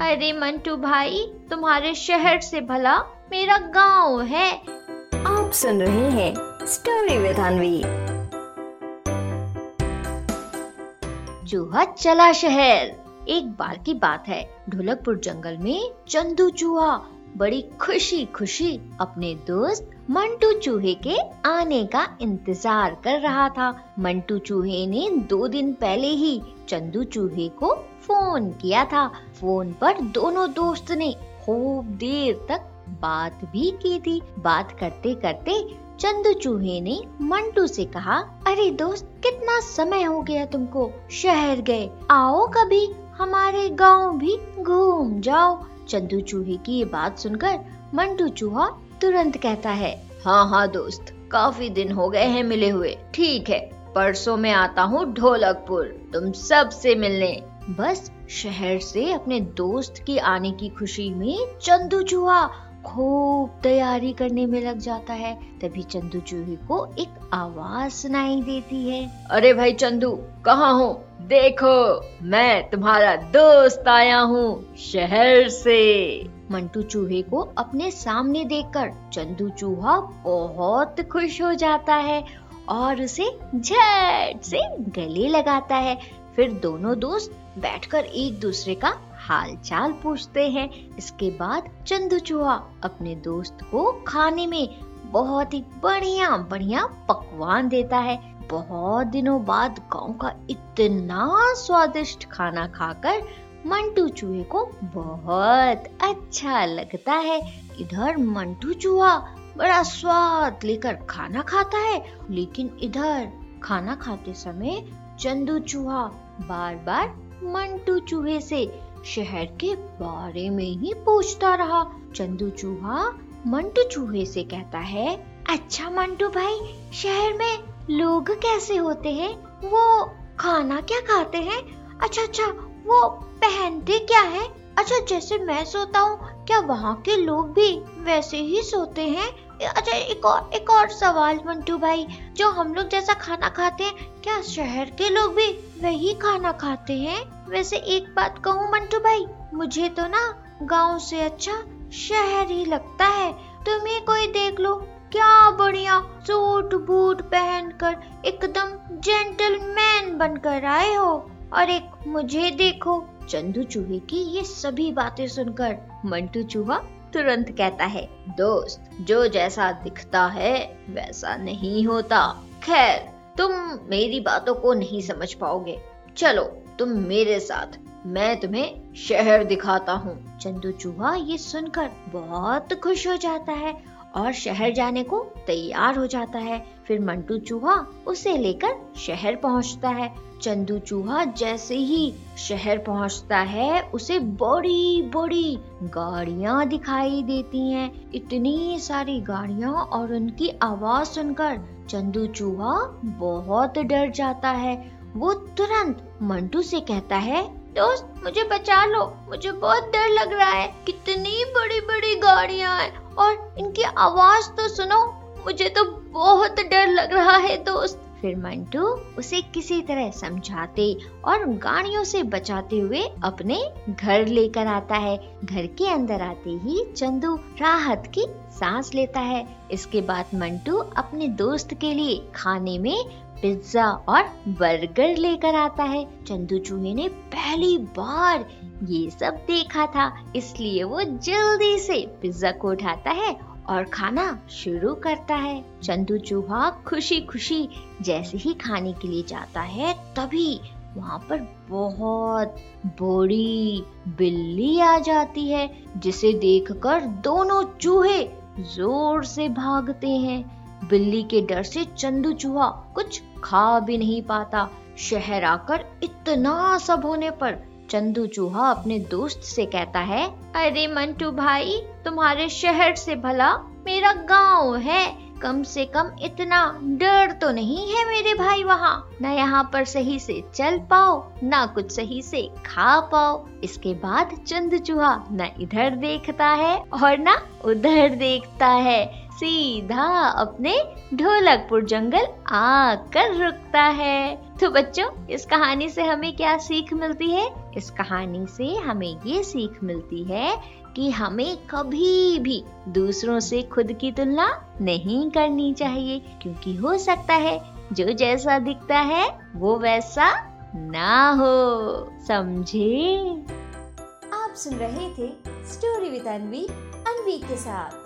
अरे मंटू भाई तुम्हारे शहर से भला मेरा गाँव है। आप सुन रहे हैं स्टोरी विद अनवी चूहा चला शहर। एक बार की बात है ढोलकपुर जंगल में चंदू चूहा बड़ी खुशी खुशी अपने दोस्त मंटू चूहे के आने का इंतज़ार कर रहा था। मंटू चूहे ने दो दिन पहले ही चंदू चूहे को फ़ोन किया था। फ़ोन पर दोनों दोस्त ने खूब देर तक बात भी की थी। बात करते करते चंदू चूहे ने मंटू से कहा, अरे दोस्त, कितना समय हो गया तुमको शहर गए। आओ कभी, हमारे गाँव भी घूम जाओ। चंदू चूहे की ये बात सुनकर मंटू चूहा तुरंत कहता है हाँ हाँ दोस्त, काफ़ी दिन हो गए हैं मिले हुए। ठीक है, परसों में आता हूँ ढोलकपुर। तुम सबसे मिलने। बस शहर से अपने दोस्त की आने की खुशी में चंदू चूहा खूब तैयारी करने में लग जाता है। तभी चंदू चूहे को एक आवाज़ सुनाई देती है, अरे भाई चंदू, कहाँ हो? देखो, मैं तुम्हारा दोस्त आया हूँ शहर से। मंटू चूहे को अपने सामने देखकर चंदू चूहा बहुत खुश हो जाता है और उसे झट से गले लगाता है। फिर दोनों दोस्त बैठकर एक दूसरे का हाल चाल पूछते हैं। इसके बाद चंदू चूहा अपने दोस्त को खाने में बहुत ही बढ़िया बढ़िया पकवान देता है। बहुत दिनों बाद गाँव का इतना स्वादिष्ट खाना खाकर मंटू चूहे को बहुत अच्छा लगता है। इधर मंटू चूहा बड़ा स्वाद लेकर खाना खाता है, लेकिन इधर खाना खाते समय चंदू चूहा बार बार मंटू चूहे से शहर के बारे में ही पूछता रहा। चंदू चूहा मंटू चूहे से कहता है अच्छा मंटू भाई, शहर में लोग कैसे होते हैं? वो खाना क्या खाते हैं? अच्छा अच्छा वो पहनते क्या है? अच्छा जैसे मैं सोता हूँ, क्या वहाँ के लोग भी वैसे ही सोते हैं? अच्छा एक और एक और सवाल मंटू भाई, जो हम लोग जैसा खाना खाते हैं, क्या शहर के लोग भी वही खाना खाते हैं? वैसे एक बात कहूँ मंटू भाई, मुझे तो ना गाँव से अच्छा शहर ही लगता है। तुम्हें कोई देख लो क्या बढ़िया सूट बूट पहनकर एकदम जेंटलमैन बनकर आए हो? और एक मुझे देखो, चंदू चूहे की ये सभी बातें सुनकर मंटू चूहा तुरंत कहता है, दोस्त, जो जैसा दिखता है, वैसा नहीं होता। खैर, तुम मेरी बातों को नहीं समझ पाओगे। चलो, तुम मेरे साथ, मैं तुम्हें शहर दिखाता हूँ। चंदू चूहा ये सुनकर बहुत खुश हो जाता है और शहर जाने को तैयार हो जाता है। फिर मंटू चूहा उसे लेकर शहर पहुँचता है। चंदू चूहा जैसे ही शहर पहुँचता है, उसे बड़ी बड़ी गाड़ियाँ दिखाई देती हैं। इतनी सारी गाड़ियाँ और उनकी आवाज़ सुनकर चंदू चूहा बहुत डर जाता है। वो तुरंत मंटू से कहता है, दोस्त, मुझे बचा लो। मुझे बहुत डर लग रहा है। कितनी बड़ी बड़ी गाड़ियाँ हैं और इनकी आवाज़ तो सुनो, मुझे तो बहुत डर लग रहा है दोस्त। फिर मंटू उसे किसी तरह समझाते और गाड़ियों से बचाते हुए अपने घर लेकर आता है। घर के अंदर आते ही चंदू राहत की सांस लेता है। इसके बाद मंटू अपने दोस्त के लिए खाने में पिज्जा और बर्गर लेकर आता है। चंदू चूहे ने पहली बार ये सब देखा था, इसलिए वो जल्दी से पिज्जा को उठाता है और खाना शुरू करता है। चंदू चूहा खुशी खुशी जैसे ही खाने के लिए जाता है, तभी वहाँ पर बहुत बड़ी बिल्ली आ जाती है, जिसे देखकर दोनों चूहे ज़ोर से भागते हैं। बिल्ली के डर से चंदू चूहा कुछ खा भी नहीं पाता। शहर आकर इतना सब होने पर चंदू चूहा अपने दोस्त से कहता है, अरे मंटू भाई, तुम्हारे शहर से भला मेरा गाँव है। कम से कम इतना डर तो नहीं है मेरे भाई वहाँ। न यहाँ पर सही से चल पाओ, न कुछ सही से खा पाओ। इसके बाद चंद चूहा न इधर देखता है और न उधर देखता है। सीधा अपने ढोलकपुर जंगल आकर रुकता है। तो बच्चों, इस कहानी से हमें क्या सीख मिलती है? इस कहानी से हमें ये सीख मिलती है कि हमें कभी भी दूसरों से खुद की तुलना नहीं करनी चाहिए, क्योंकि हो सकता है जो जैसा दिखता है, वो वैसा ना हो। समझे? आप सुन रहे थे स्टोरी विद अनवी अनवी के साथ।